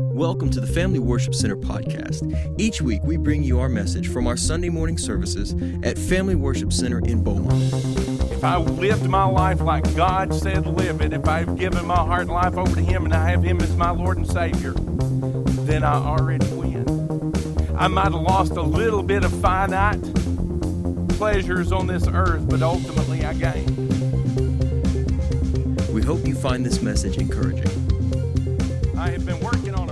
Welcome to the Family Worship Center podcast. Each week, we bring you our message from our Sunday morning services at Family Worship Center in Beaumont. If I lived my life like God said live it, if I've given my heart and life over to Him and I have Him as my Lord and Savior, then I already win. I might have lost a little bit of finite pleasures on this earth, but ultimately I gain. We hope you find this message encouraging. I have been working on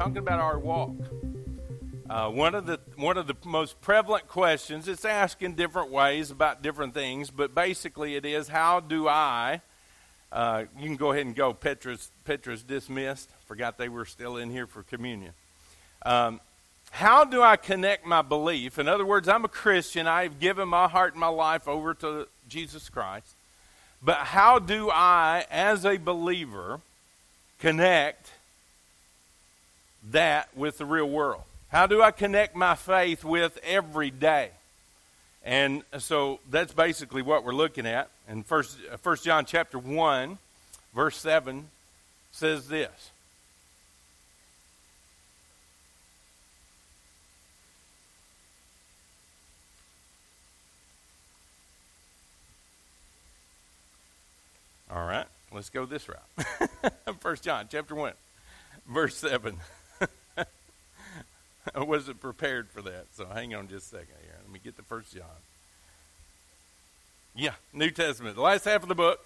talking about our walk. Uh, one of the one of the most prevalent questions it's asked in different ways about different things, but basically it is how do I? Uh, you can go ahead and go. Petra's Petra's dismissed. Forgot they were still in here for communion. Um, how do I connect my belief? In other words, I'm a Christian. I've given my heart and my life over to Jesus Christ. But how do I, as a believer, connect that with the real world? How do I connect my faith with every day? And so that's basically what we're looking at. And first, uh, first John chapter 1, verse 7 says this. All right, let's go this route. First John chapter 1, verse 7. I wasn't prepared for that, so hang on just a second here. Let me get the First John. Yeah, New Testament, the last half of the book,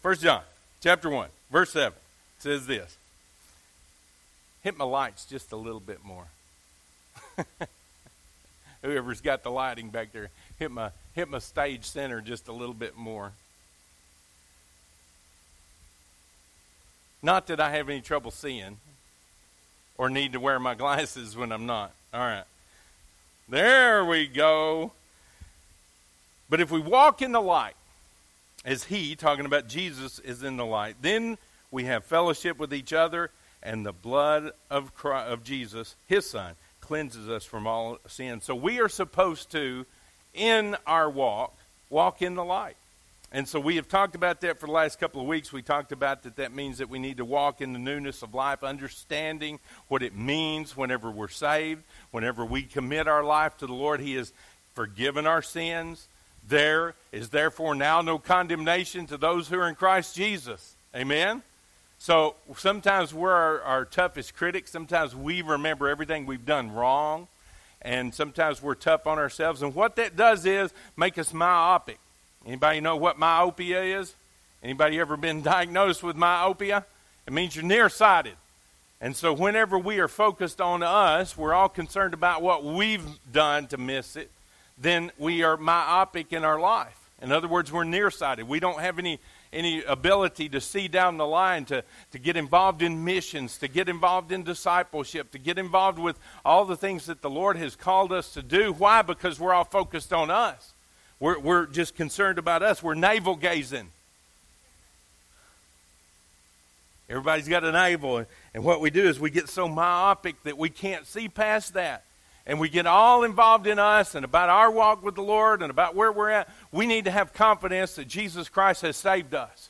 First John chapter 1, verse 7 says this. Hit my lights just a little bit more. Whoever's got the lighting back there, hit my hit my stage center just a little bit more. Not that I have any trouble seeing or need to wear my glasses when I'm not. All right. There we go. But if we walk in the light, as He, talking about Jesus, is in the light, then we have fellowship with each other, and the blood of, Christ, of Jesus, His Son, cleanses us from all sin. So we are supposed to, in our walk, walk in the light. And so we have talked about that for the last couple of weeks. We talked about that that means that we need to walk in the newness of life, understanding what it means whenever we're saved, whenever we commit our life to the Lord. He has forgiven our sins. There is therefore now no condemnation to those who are in Christ Jesus. Amen? So sometimes we're our, our toughest critics. Sometimes we remember everything we've done wrong. And sometimes we're tough on ourselves. And what that does is make us myopic. Anybody know what myopia is? Anybody ever been diagnosed with myopia? It means you're nearsighted. And so whenever we are focused on us, we're all concerned about what we've done to miss it, then we are myopic in our life. In other words, we're nearsighted. We don't have any any ability to see down the line, to, to get involved in missions, to get involved in discipleship, to get involved with all the things that the Lord has called us to do. Why? Because we're all focused on us. We're, we're just concerned about us. We're navel gazing. Everybody's got a navel. And what we do is we get so myopic that we can't see past that. And we get all involved in us and about our walk with the Lord and about where we're at. We need to have confidence that Jesus Christ has saved us.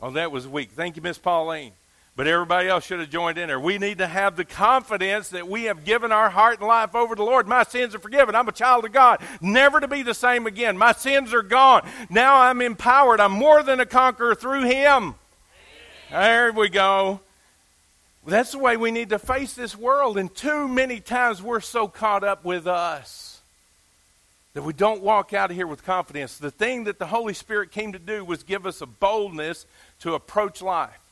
Oh, that was weak. Thank you, Miss Pauline but everybody else should have joined in there. We need to have the confidence that we have given our heart and life over to the Lord. My sins are forgiven. I'm a child of God, never to be the same again. My sins are gone. Now I'm empowered. I'm more than a conqueror through Him. There we go. That's the way we need to face this world. And too many times we're so caught up with us that we don't walk out of here with confidence. The thing that the Holy Spirit came to do was give us a boldness to approach life.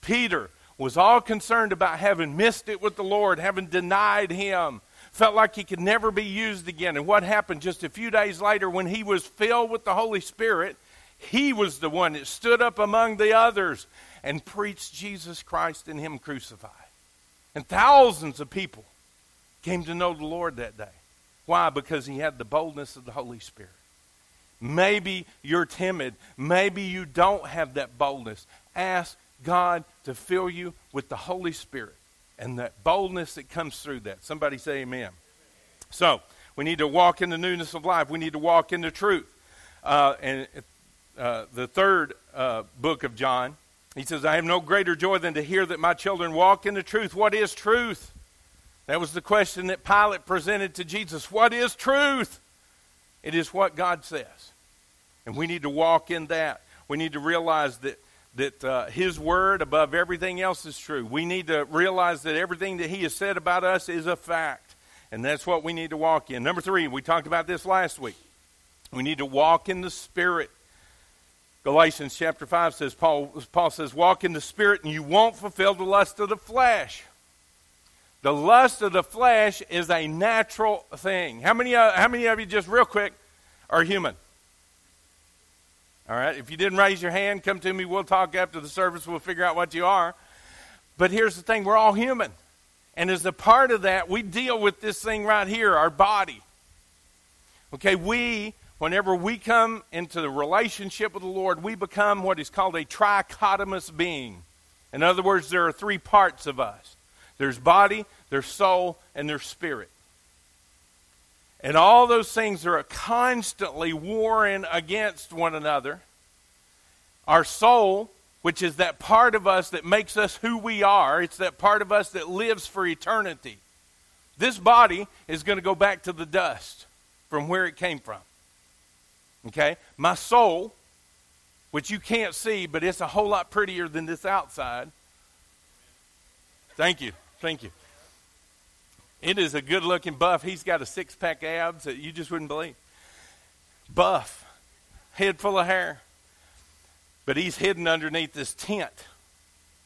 Peter was all concerned about having missed it with the Lord, having denied him, felt like he could never be used again. And what happened just a few days later when he was filled with the Holy Spirit? He was the one that stood up among the others and preached Jesus Christ and Him crucified. And thousands of people came to know the Lord that day. Why? Because he had the boldness of the Holy Spirit. Maybe you're timid. Maybe you don't have that boldness. Ask God to fill you with the Holy Spirit and that boldness that comes through that. Somebody say amen. So, we need to walk in the newness of life. We need to walk in the truth. Uh, and uh, the third uh, book of John, He says, I have no greater joy than to hear that my children walk in the truth. What is truth? That was the question that Pilate presented to Jesus. What is truth? It is what God says. And we need to walk in that. We need to realize that, that uh, His word above everything else is true. We need to realize that everything that He has said about us is a fact. And that's what we need to walk in. Number three, we talked about this last week. We need to walk in the Spirit. Galatians chapter 5 says, Paul, Paul says, walk in the Spirit and you won't fulfill the lust of the flesh. The lust of the flesh is a natural thing. How many, uh, how many of you, just real quick, are human? All right, if you didn't raise your hand, come to me. We'll talk after the service. We'll figure out what you are. But here's the thing we're all human. And as a part of that, we deal with this thing right here, our body. Okay, we whenever we come into the relationship with the Lord, we become what is called a trichotomous being. In other words, there are three parts of us there's body, there's soul, and there's spirit. And all those things are constantly warring against one another. Our soul, which is that part of us that makes us who we are, it's that part of us that lives for eternity. This body is going to go back to the dust from where it came from. Okay? My soul, which you can't see, but it's a whole lot prettier than this outside. Thank you. Thank you. It is a good looking buff. He's got a six pack abs that you just wouldn't believe. Buff, head full of hair. But he's hidden underneath this tent,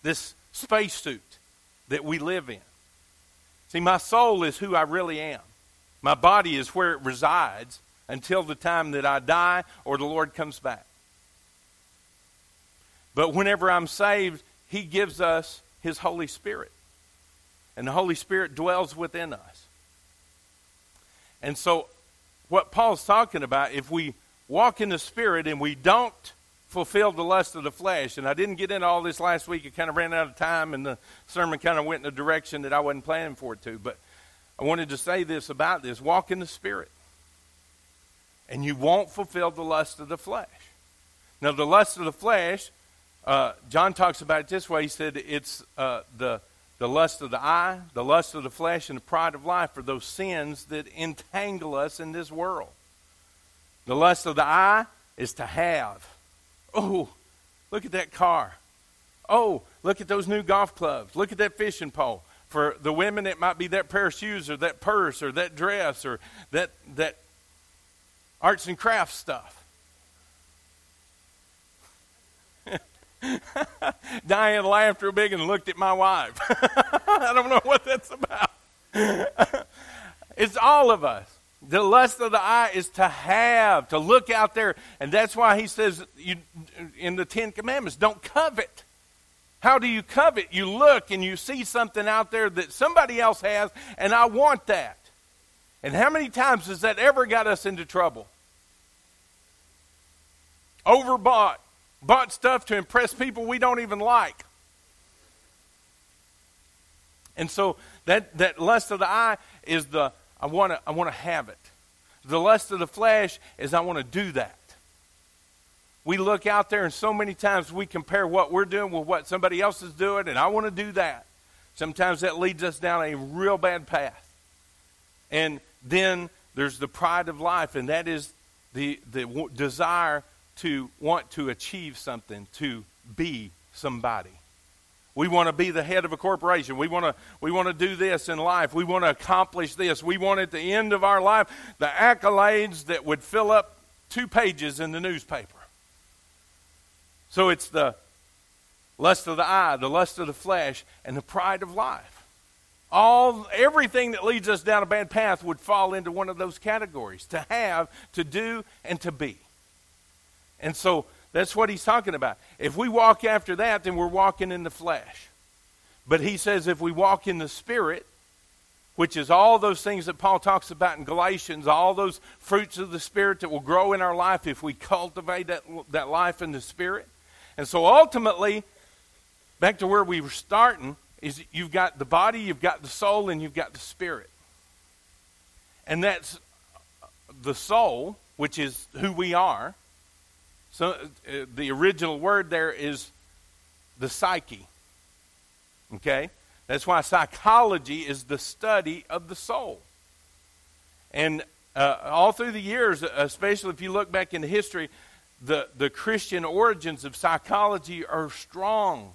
this spacesuit that we live in. See, my soul is who I really am. My body is where it resides, until the time that I die or the Lord comes back. But whenever I'm saved, He gives us His Holy Spirit. And the Holy Spirit dwells within us. And so, what Paul's talking about, if we walk in the Spirit and we don't fulfill the lust of the flesh, and I didn't get into all this last week, it kind of ran out of time, and the sermon kind of went in a direction that I wasn't planning for it to. But I wanted to say this about this walk in the Spirit and you won't fulfill the lust of the flesh. Now, the lust of the flesh, uh, John talks about it this way. He said it's uh, the, the lust of the eye, the lust of the flesh, and the pride of life are those sins that entangle us in this world. The lust of the eye is to have. Oh, look at that car. Oh, look at those new golf clubs. Look at that fishing pole. For the women, it might be that pair of shoes or that purse or that dress or that, that arts and crafts stuff. Diane laughed real big and looked at my wife. I don't know what that's about. it's all of us. The lust of the eye is to have, to look out there. And that's why he says you, in the Ten Commandments, don't covet. How do you covet? You look and you see something out there that somebody else has, and I want that. And how many times has that ever got us into trouble? Overbought. Bought stuff to impress people we don't even like. And so that, that lust of the eye is the I want to I want to have it. The lust of the flesh is I want to do that. We look out there and so many times we compare what we're doing with what somebody else is doing and I want to do that. Sometimes that leads us down a real bad path. And then there's the pride of life and that is the the desire to want to achieve something, to be somebody. We want to be the head of a corporation. We want to we want to do this in life. We want to accomplish this. We want at the end of our life the accolades that would fill up two pages in the newspaper. So it's the lust of the eye, the lust of the flesh, and the pride of life. All everything that leads us down a bad path would fall into one of those categories: to have, to do, and to be. And so that's what he's talking about. If we walk after that, then we're walking in the flesh. But he says if we walk in the Spirit, which is all those things that Paul talks about in Galatians, all those fruits of the Spirit that will grow in our life if we cultivate that, that life in the Spirit. And so ultimately, back to where we were starting, is you've got the body, you've got the soul, and you've got the Spirit. And that's the soul, which is who we are. So uh, the original word there is the psyche. Okay? That's why psychology is the study of the soul. And uh, all through the years, especially if you look back into history, the, the Christian origins of psychology are strong.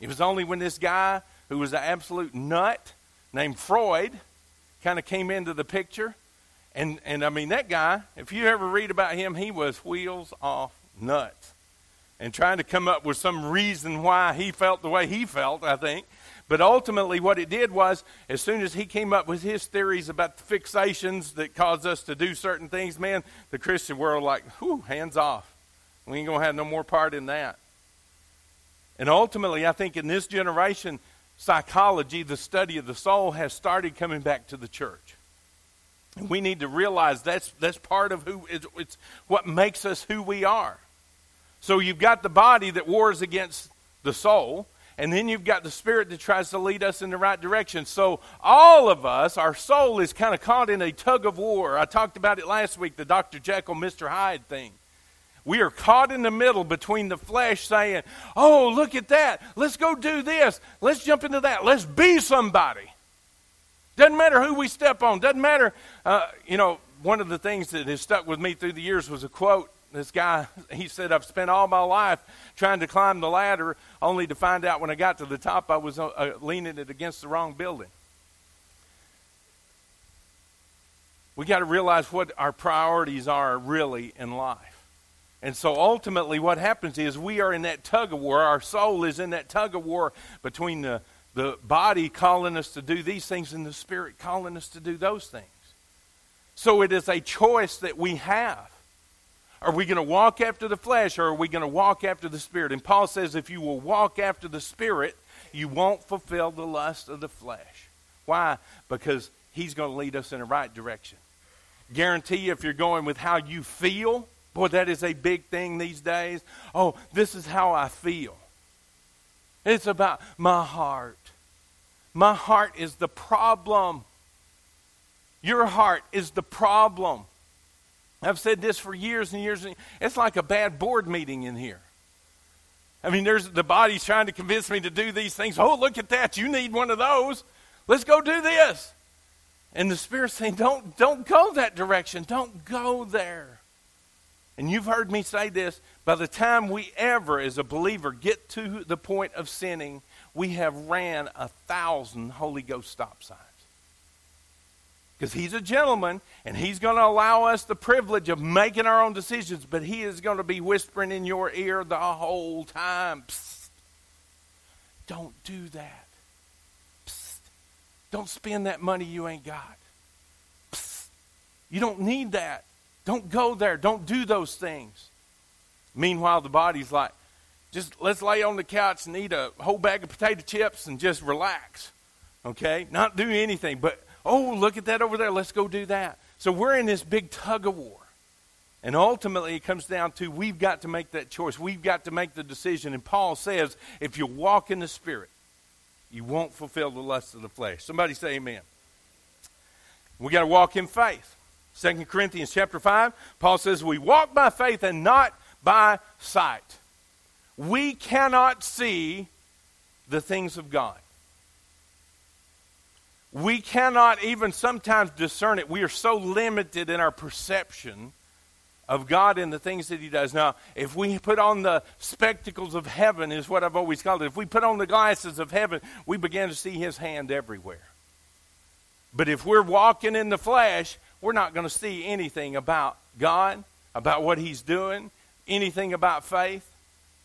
It was only when this guy, who was an absolute nut named Freud, kind of came into the picture. And, and I mean, that guy, if you ever read about him, he was wheels off nuts. And trying to come up with some reason why he felt the way he felt, I think. But ultimately, what it did was, as soon as he came up with his theories about the fixations that cause us to do certain things, man, the Christian world, like, whew, hands off. We ain't going to have no more part in that. And ultimately, I think in this generation, psychology, the study of the soul, has started coming back to the church. And we need to realize that's, that's part of who, it's, it's what makes us who we are. So you've got the body that wars against the soul, and then you've got the spirit that tries to lead us in the right direction. So all of us, our soul is kind of caught in a tug of war. I talked about it last week, the Dr. Jekyll, Mr. Hyde thing. We are caught in the middle between the flesh saying, Oh, look at that. Let's go do this. Let's jump into that. Let's be somebody. Doesn't matter who we step on. Doesn't matter. Uh, you know, one of the things that has stuck with me through the years was a quote. This guy, he said, I've spent all my life trying to climb the ladder, only to find out when I got to the top, I was uh, uh leaning it against the wrong building. We got to realize what our priorities are really in life. And so ultimately, what happens is we are in that tug of war. Our soul is in that tug of war between the, the body calling us to do these things and the spirit calling us to do those things. So it is a choice that we have. Are we going to walk after the flesh or are we going to walk after the spirit? And Paul says if you will walk after the spirit, you won't fulfill the lust of the flesh. Why? Because he's going to lead us in the right direction. Guarantee you, if you're going with how you feel, boy, that is a big thing these days. Oh, this is how I feel. It's about my heart. My heart is the problem. Your heart is the problem. I've said this for years and years. And it's like a bad board meeting in here. I mean, there's the body's trying to convince me to do these things. Oh, look at that! You need one of those. Let's go do this. And the Spirit's saying, "Don't, don't go that direction. Don't go there." And you've heard me say this. By the time we ever, as a believer, get to the point of sinning, we have ran a thousand Holy Ghost stop signs because he's a gentleman and he's going to allow us the privilege of making our own decisions, but he is going to be whispering in your ear the whole time. Psst. Don't do that. Psst. Don't spend that money you ain't got. Psst. You don't need that. Don't go there. Don't do those things. Meanwhile, the body's like, just let's lay on the couch and eat a whole bag of potato chips and just relax. Okay? Not do anything, but Oh, look at that over there. Let's go do that. So we're in this big tug of war. And ultimately, it comes down to we've got to make that choice. We've got to make the decision. And Paul says, if you walk in the Spirit, you won't fulfill the lust of the flesh. Somebody say amen. We got to walk in faith. 2 Corinthians chapter 5, Paul says, We walk by faith and not by sight. We cannot see the things of God we cannot even sometimes discern it. We are so limited in our perception of God and the things that He does. Now, if we put on the spectacles of heaven, is what I've always called it, if we put on the glasses of heaven, we begin to see His hand everywhere. But if we're walking in the flesh, we're not going to see anything about God, about what He's doing, anything about faith.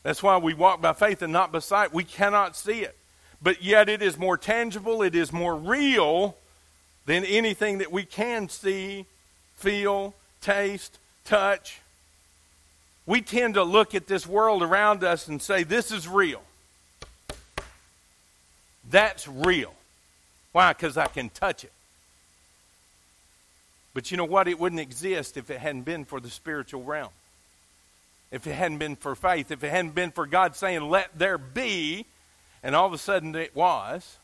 That's why we walk by faith and not by sight. We cannot see it but yet it is more tangible, it is more real than anything that we can see, feel, taste, touch. We tend to look at this world around us and say, This is real. That's real. Why? Because I can touch it. But you know what? It wouldn't exist if it hadn't been for the spiritual realm. If it hadn't been for faith, if it hadn't been for God saying, Let there be, and all of a sudden it was,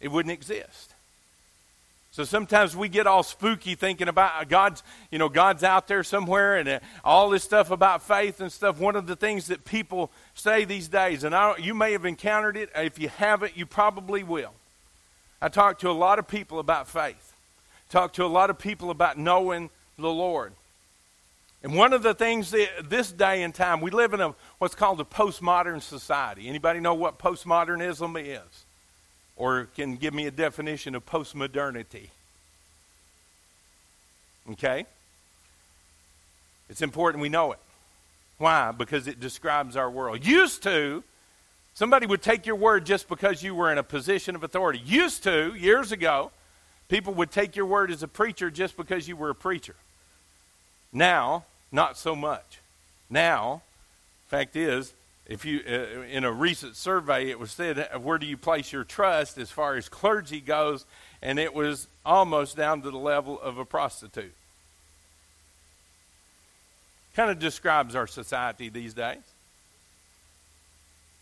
it wouldn't exist. So sometimes we get all spooky thinking about God's, you know, God's out there somewhere and uh, all this stuff about faith and stuff. One of the things that people say these days, and I, you may have encountered it. If you haven't, you probably will. I talk to a lot of people about faith. Talk to a lot of people about knowing the Lord. And one of the things that this day and time, we live in a what's called a postmodern society. Anybody know what postmodernism is? or can give me a definition of postmodernity. Okay? It's important we know it. Why? Because it describes our world. Used to, somebody would take your word just because you were in a position of authority. Used to, years ago, people would take your word as a preacher just because you were a preacher. Now, not so much. Now, fact is, if you uh, in a recent survey it was said uh, where do you place your trust as far as clergy goes? And it was almost down to the level of a prostitute. Kind of describes our society these days.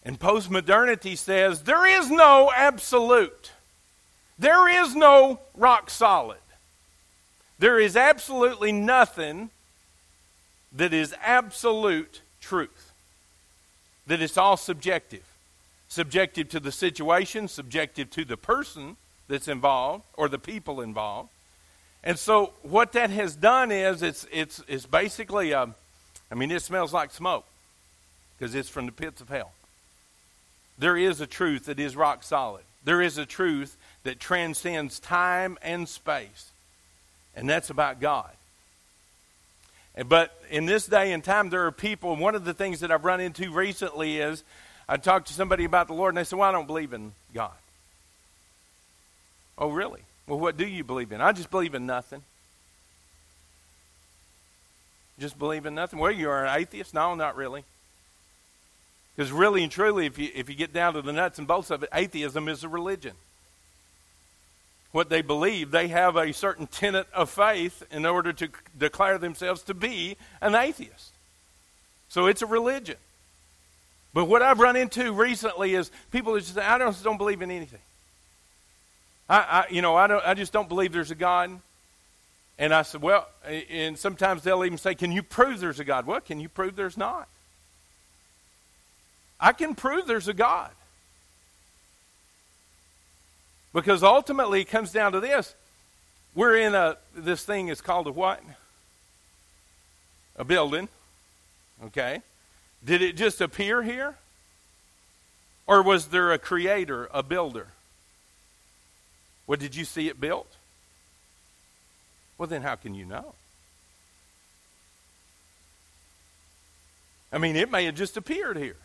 And postmodernity says there is no absolute. There is no rock solid. There is absolutely nothing that is absolute truth that it's all subjective. Subjective to the situation, subjective to the person that's involved or the people involved. And so what that has done is it's, it's, it's basically, a, I mean, it smells like smoke because it's from the pits of hell. There is a truth that is rock solid. There is a truth that transcends time and space, and that's about God. But in this day and time, there are people, one of the things that I've run into recently is I talked to somebody about the Lord, and they said, Well, I don't believe in God. Oh, really? Well, what do you believe in? I just believe in nothing. Just believe in nothing? Well, you're an atheist? No, not really. Because really and truly, if you, if you get down to the nuts and bolts of it, atheism is a religion what they believe. They have a certain tenet of faith in order to declare themselves to be an atheist. So it's a religion. But what I've run into recently is people just say, I just don't believe in anything. I, I, you know, I, don't, I just don't believe there's a God. And I said, well, and sometimes they'll even say, can you prove there's a God? Well, can you prove there's not? I can prove there's a God. Because ultimately it comes down to this. We're in a, this thing is called a what? A building. Okay. Did it just appear here? Or was there a creator, a builder? Well, did you see it built? Well, then how can you know? I mean, it may have just appeared here.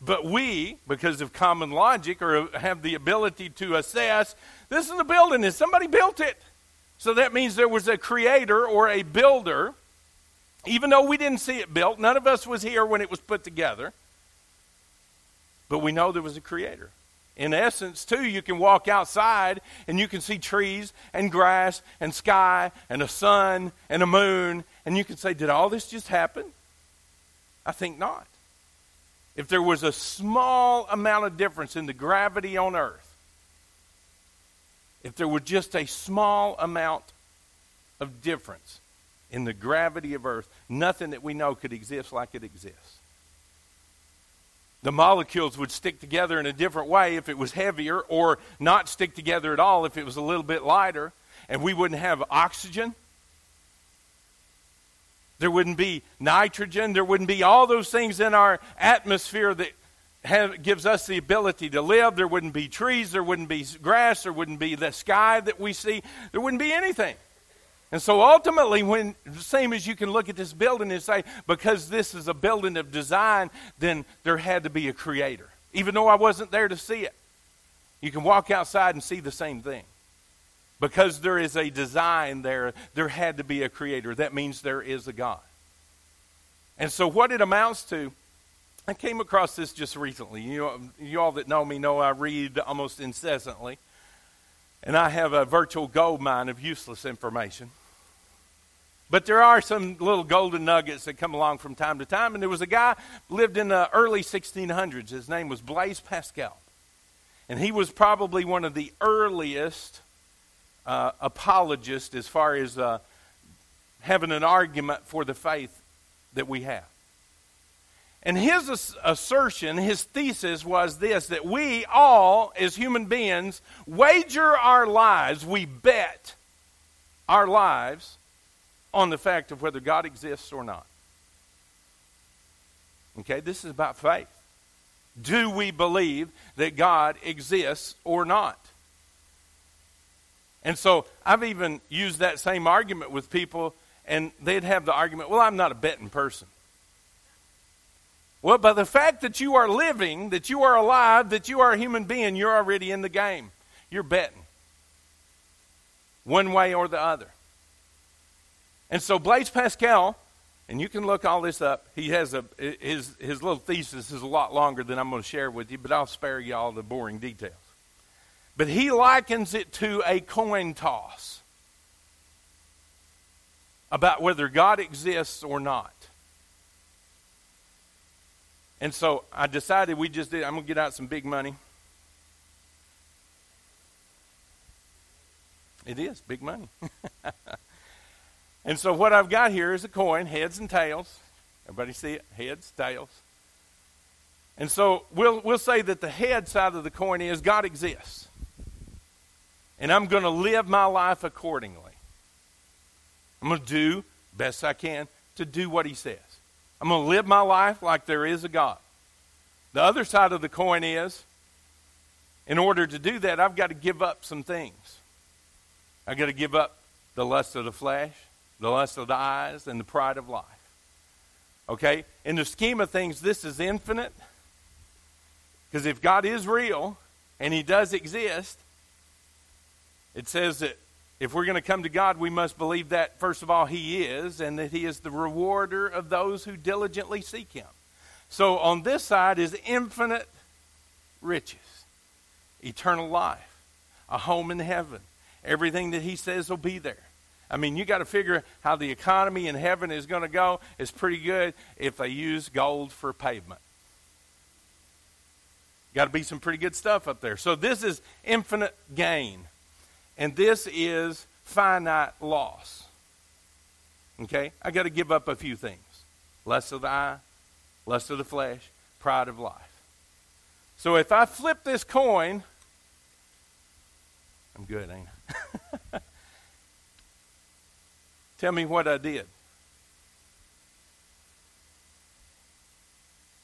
But we, because of common logic, or have the ability to assess this is a building and somebody built it. So that means there was a creator or a builder. Even though we didn't see it built, none of us was here when it was put together. But we know there was a creator. In essence, too, you can walk outside and you can see trees and grass and sky and a sun and a moon, and you can say, Did all this just happen? I think not if there was a small amount of difference in the gravity on Earth, if there were just a small amount of difference in the gravity of Earth, nothing that we know could exist like it exists. The molecules would stick together in a different way if it was heavier, or not stick together at all if it was a little bit lighter, and we wouldn't have oxygen there wouldn't be nitrogen. There wouldn't be all those things in our atmosphere that have, gives us the ability to live. There wouldn't be trees. There wouldn't be grass. There wouldn't be the sky that we see. There wouldn't be anything. And so ultimately, when same as you can look at this building and say, because this is a building of design, then there had to be a creator. Even though I wasn't there to see it. You can walk outside and see the same thing. Because there is a design there, there had to be a creator. That means there is a God. And so, what it amounts to, I came across this just recently. You, you all that know me know I read almost incessantly. And I have a virtual gold mine of useless information. But there are some little golden nuggets that come along from time to time. And there was a guy lived in the early 1600s. His name was Blaise Pascal. And he was probably one of the earliest uh, apologist as far as uh, having an argument for the faith that we have. And his assertion, his thesis was this that we all, as human beings, wager our lives, we bet our lives on the fact of whether God exists or not. Okay, this is about faith. Do we believe that God exists or not? And so I've even used that same argument with people, and they'd have the argument, well, I'm not a betting person. Well, by the fact that you are living, that you are alive, that you are a human being, you're already in the game. You're betting. One way or the other. And so Blaise Pascal, and you can look all this up. He has a his his little thesis is a lot longer than I'm going to share with you, but I'll spare you all the boring details. But he likens it to a coin toss about whether God exists or not. And so I decided we just did, I'm going to get out some big money. It is big money. and so what I've got here is a coin, heads and tails. Everybody see it? Heads, tails. And so we'll, we'll say that the head side of the coin is God exists. And I'm going to live my life accordingly. I'm going to do best I can to do what he says. I'm going to live my life like there is a God. The other side of the coin is, in order to do that, I've got to give up some things. I've got to give up the lust of the flesh, the lust of the eyes, and the pride of life. Okay? In the scheme of things, this is infinite. Because if God is real and He does exist, it says that if we're going to come to God, we must believe that, first of all, He is, and that He is the rewarder of those who diligently seek Him. So on this side is infinite riches, eternal life, a home in heaven. Everything that He says will be there. I mean, you got to figure how the economy in heaven is going to go. It's pretty good if they use gold for pavement. Got to be some pretty good stuff up there. So this is infinite gain. And this is finite loss. Okay? I got to give up a few things lust of the eye, lust of the flesh, pride of life. So if I flip this coin, I'm good, ain't I? Tell me what I did.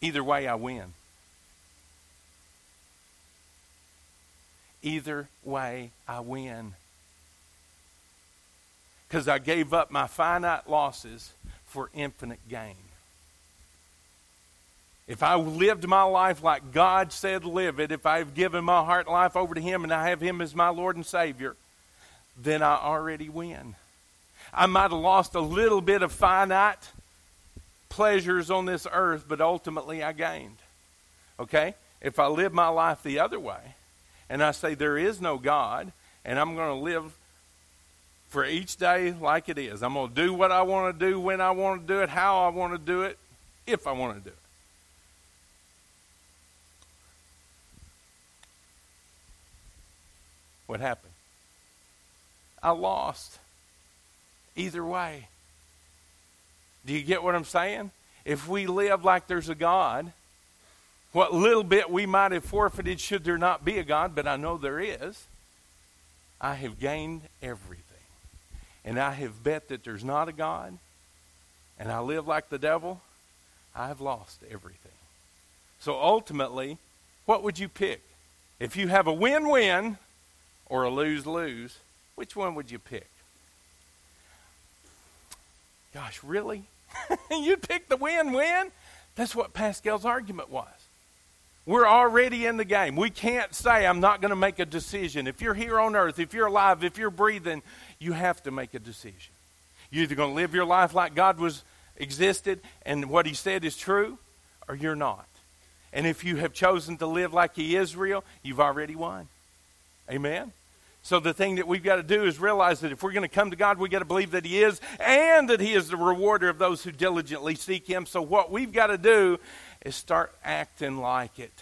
Either way, I win. Either way, I win. Because I gave up my finite losses for infinite gain. If I lived my life like God said live it, if I've given my heart and life over to Him and I have Him as my Lord and Savior, then I already win. I might have lost a little bit of finite pleasures on this earth, but ultimately I gained. Okay? If I live my life the other way, and I say there is no God, and I'm going to live for each day like it is. I'm going to do what I want to do, when I want to do it, how I want to do it, if I want to do it. What happened? I lost. Either way. Do you get what I'm saying? If we live like there's a God, what little bit we might have forfeited should there not be a God, but I know there is, I have gained everything. And I have bet that there's not a God, and I live like the devil, I have lost everything. So ultimately, what would you pick? If you have a win win or a lose lose, which one would you pick? Gosh, really? You'd pick the win win? That's what Pascal's argument was. We're already in the game. We can't say, I'm not going to make a decision. If you're here on earth, if you're alive, if you're breathing, you have to make a decision. You're either going to live your life like God was existed and what he said is true, or you're not. And if you have chosen to live like he is real, you've already won. Amen? So the thing that we've got to do is realize that if we're going to come to God, we've got to believe that He is and that He is the rewarder of those who diligently seek Him. So what we've got to do is start acting like it.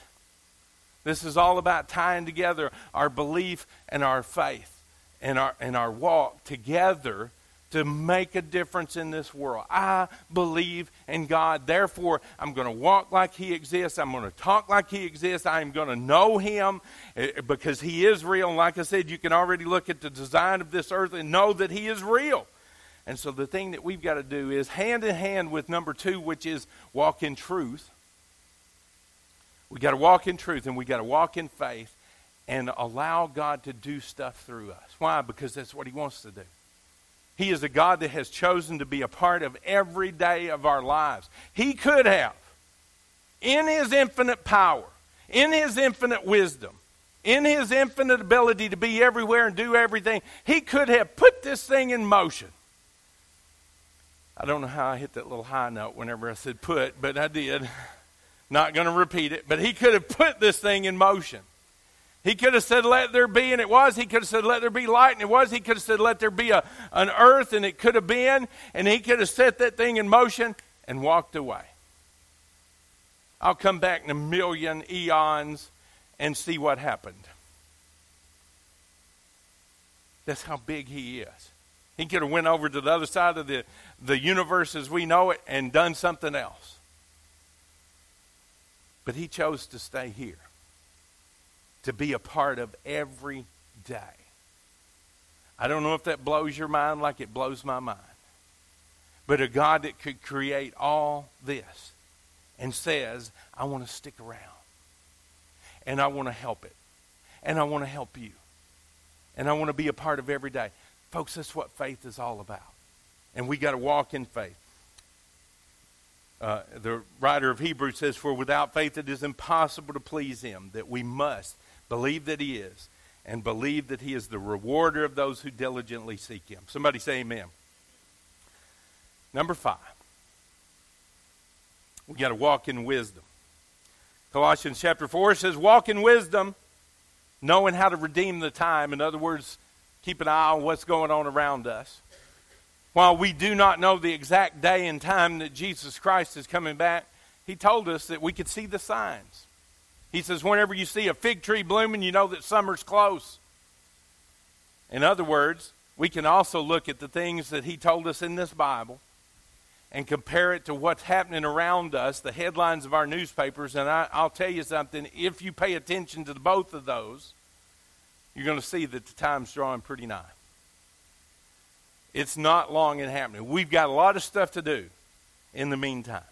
This is all about tying together our belief and our faith and our, and our walk together to make a difference in this world. I believe in God. Therefore, I'm going to walk like He exists. I'm going to talk like He exists. I am going to know Him eh, because He is real. And like I said, you can already look at the design of this earth and know that He is real. And so the thing that we've got to do is hand in hand with number two, which is walk in truth. We got to walk in truth and we got to walk in faith and allow God to do stuff through us. Why? Because that's what He wants to do. He is a God that has chosen to be a part of every day of our lives. He could have, in His infinite power, in His infinite wisdom, in His infinite ability to be everywhere and do everything, He could have put this thing in motion. I don't know how I hit that little high note whenever I said put, but I did. Not going to repeat it, but He could have put this thing in motion. He could have said, Let there be, and it was. He could have said, Let there be light, and it was. He could have said, Let there be a, an earth, and it could have been. And he could have set that thing in motion and walked away. I'll come back in a million eons and see what happened. That's how big he is. He could have went over to the other side of the, the universe as we know it and done something else. But he chose to stay here to be a part of every day. I don't know if that blows your mind like it blows my mind. But a God that could create all this and says, I want to stick around. And I want to help it. And I want to help you. And I want to be a part of every day. Folks, that's what faith is all about. And we got to walk in faith. Uh, the writer of Hebrews says, For without faith it is impossible to please him, that we must Believe that He is, and believe that He is the rewarder of those who diligently seek Him. Somebody say amen. Number five, we got to walk in wisdom. Colossians chapter 4 says, Walk in wisdom, knowing how to redeem the time. In other words, keep an eye on what's going on around us. While we do not know the exact day and time that Jesus Christ is coming back, He told us that we could see the signs. He says, whenever you see a fig tree blooming, you know that summer's close. In other words, we can also look at the things that he told us in this Bible and compare it to what's happening around us, the headlines of our newspapers. And I, will tell you something if you pay attention to both of those, you're going to see that the time's drawing pretty nigh. It's not long in happening. We've got a lot of stuff to do in the meantime.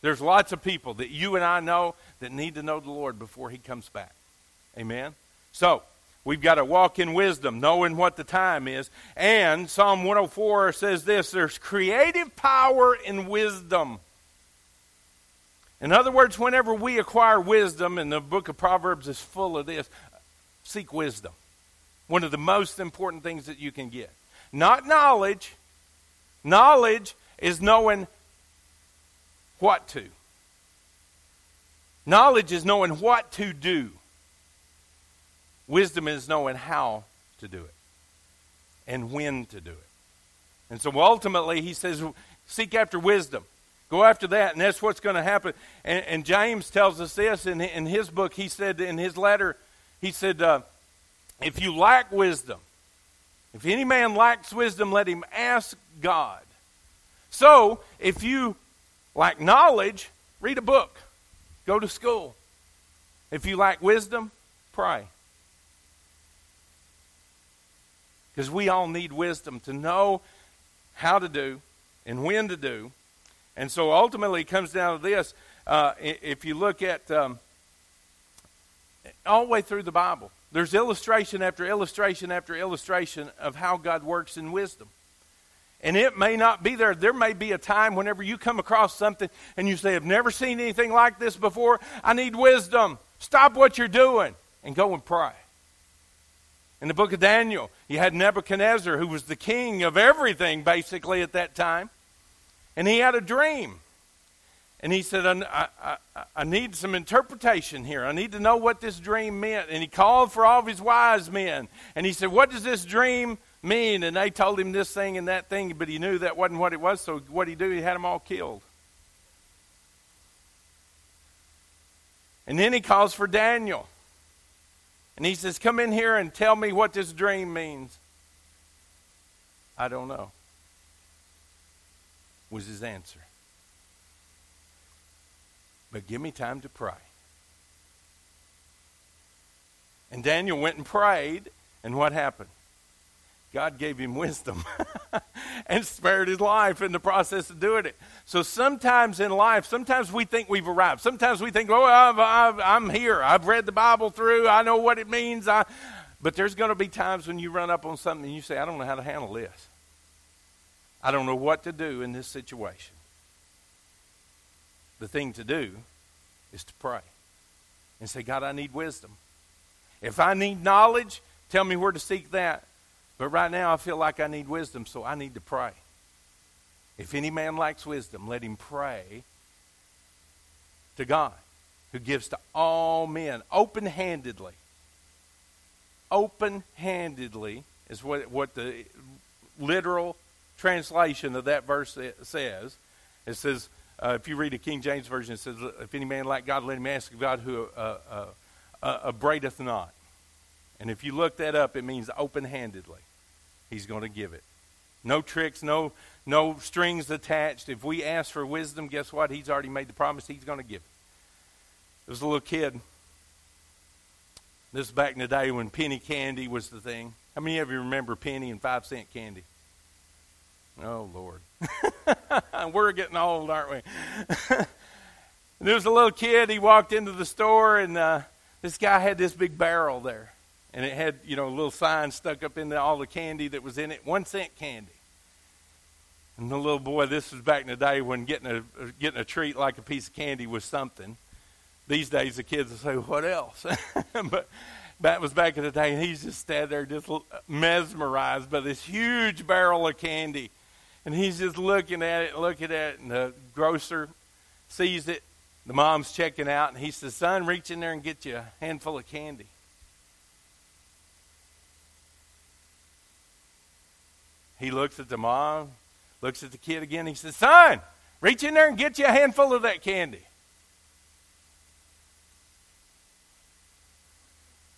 There's lots of people that you and I know that need to know the Lord before He comes back. Amen? So, we've got to walk in wisdom, knowing what the time is. And Psalm 104 says this there's creative power in wisdom. In other words, whenever we acquire wisdom, and the book of Proverbs is full of this, seek wisdom. One of the most important things that you can get. Not knowledge. Knowledge is knowing what to. Knowledge is knowing what to do. Wisdom is knowing how to do it and when to do it. And so ultimately, he says, seek after wisdom. Go after that, and that's what's going to happen. And, and, James tells us this in, in his book. He said in his letter, he said, uh, if you lack wisdom, if any man lacks wisdom, let him ask God. So, if you lack knowledge, read a book, go to school. If you lack wisdom, pray. Because we all need wisdom to know how to do and when to do. And so ultimately, it comes down to this. Uh, if you look at um, all the way through the Bible, there's illustration after illustration after illustration of how God works in wisdom. And it may not be there. There may be a time whenever you come across something and you say, I've never seen anything like this before. I need wisdom. Stop what you're doing and go and pray. In the book of Daniel, you had Nebuchadnezzar, who was the king of everything basically at that time. And he had a dream. And he said, I, I, I, need some interpretation here. I need to know what this dream meant. And he called for all of his wise men. And he said, What does this dream mean. And they told him this thing and that thing, but he knew that wasn't what it was. So what did he do? He had them all killed. And then he calls for Daniel. And he says, Come in here and tell me what this dream means. I don't know, was his answer. But give me time to pray. And Daniel went and prayed, and what happened? God gave him wisdom and spared his life in the process of doing it. So sometimes in life, sometimes we think we've arrived. Sometimes we think, oh, i am here. I've read the Bible through. I know what it means. I, but there's going to be times when you run up on something and you say, I don't know how to handle this. I don't know what to do in this situation. The thing to do is to pray and say, God, I need wisdom. If I need knowledge, tell me where to seek that. But right now, I feel like I need wisdom, so I need to pray. If any man lacks wisdom, let him pray to God, who gives to all men open handedly. Open handedly is what, what the literal translation of that verse says. It says, uh, if you read the King James Version, it says, If any man lack God, let him ask of God who uh, uh, uh, not. And if you look that up, it means open handedly. He's going to give it. No tricks, no, no strings attached. If we ask for wisdom, guess what? He's already made the promise he's going to give it. There was a little kid. This is back in the day when penny candy was the thing. How many of you remember penny and five cent candy? Oh, Lord. We're getting old, aren't we? there was a little kid. He walked into the store, and uh, this guy had this big barrel there and it had you know a little sign stuck up in all the candy that was in it, one cent candy. And the little boy, this was back in the day when getting a getting a treat like a piece of candy was something. These days, the kids will say, "What else?" but that was back in the day, and he's just standing there, just mesmerized by this huge barrel of candy, and he's just looking at it, looking at it, and the grocer sees it. The mom's checking out, and he says, "Son, reach in there and get you a handful of candy." He looks at the mom, looks at the kid again. He says, Son, reach in there and get you a handful of that candy.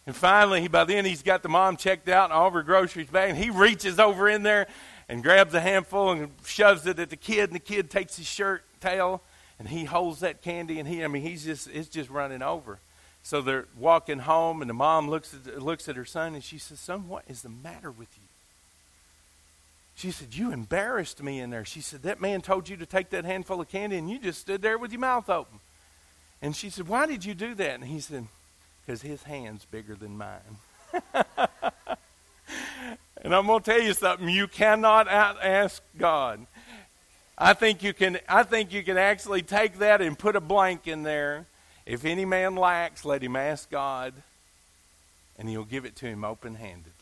And finally, by then he's got the mom checked out and all of her groceries back, and he reaches over in there and grabs a handful and shoves it at the kid, and the kid takes his shirt tail and he holds that candy, and he, I mean, he's just, it's just running over. So they're walking home, and the mom looks at, looks at her son, and she says, Son, what is the matter with you? She said, You embarrassed me in there. She said, That man told you to take that handful of candy and you just stood there with your mouth open. And she said, Why did you do that? And he said, Because his hand's bigger than mine. and I'm going to tell you something. You cannot ask God. I think you can I think you can actually take that and put a blank in there. If any man lacks, let him ask God, and he'll give it to him open handedly.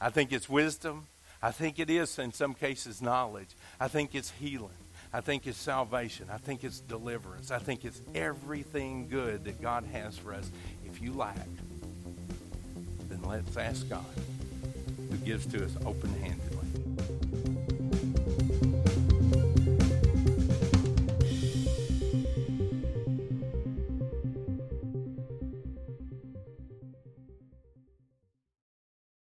I think it's wisdom. I think it is, in some cases, knowledge. I think it's healing. I think it's salvation. I think it's deliverance. I think it's everything good that God has for us. If you lack, then let's ask God who gives to us open handedly.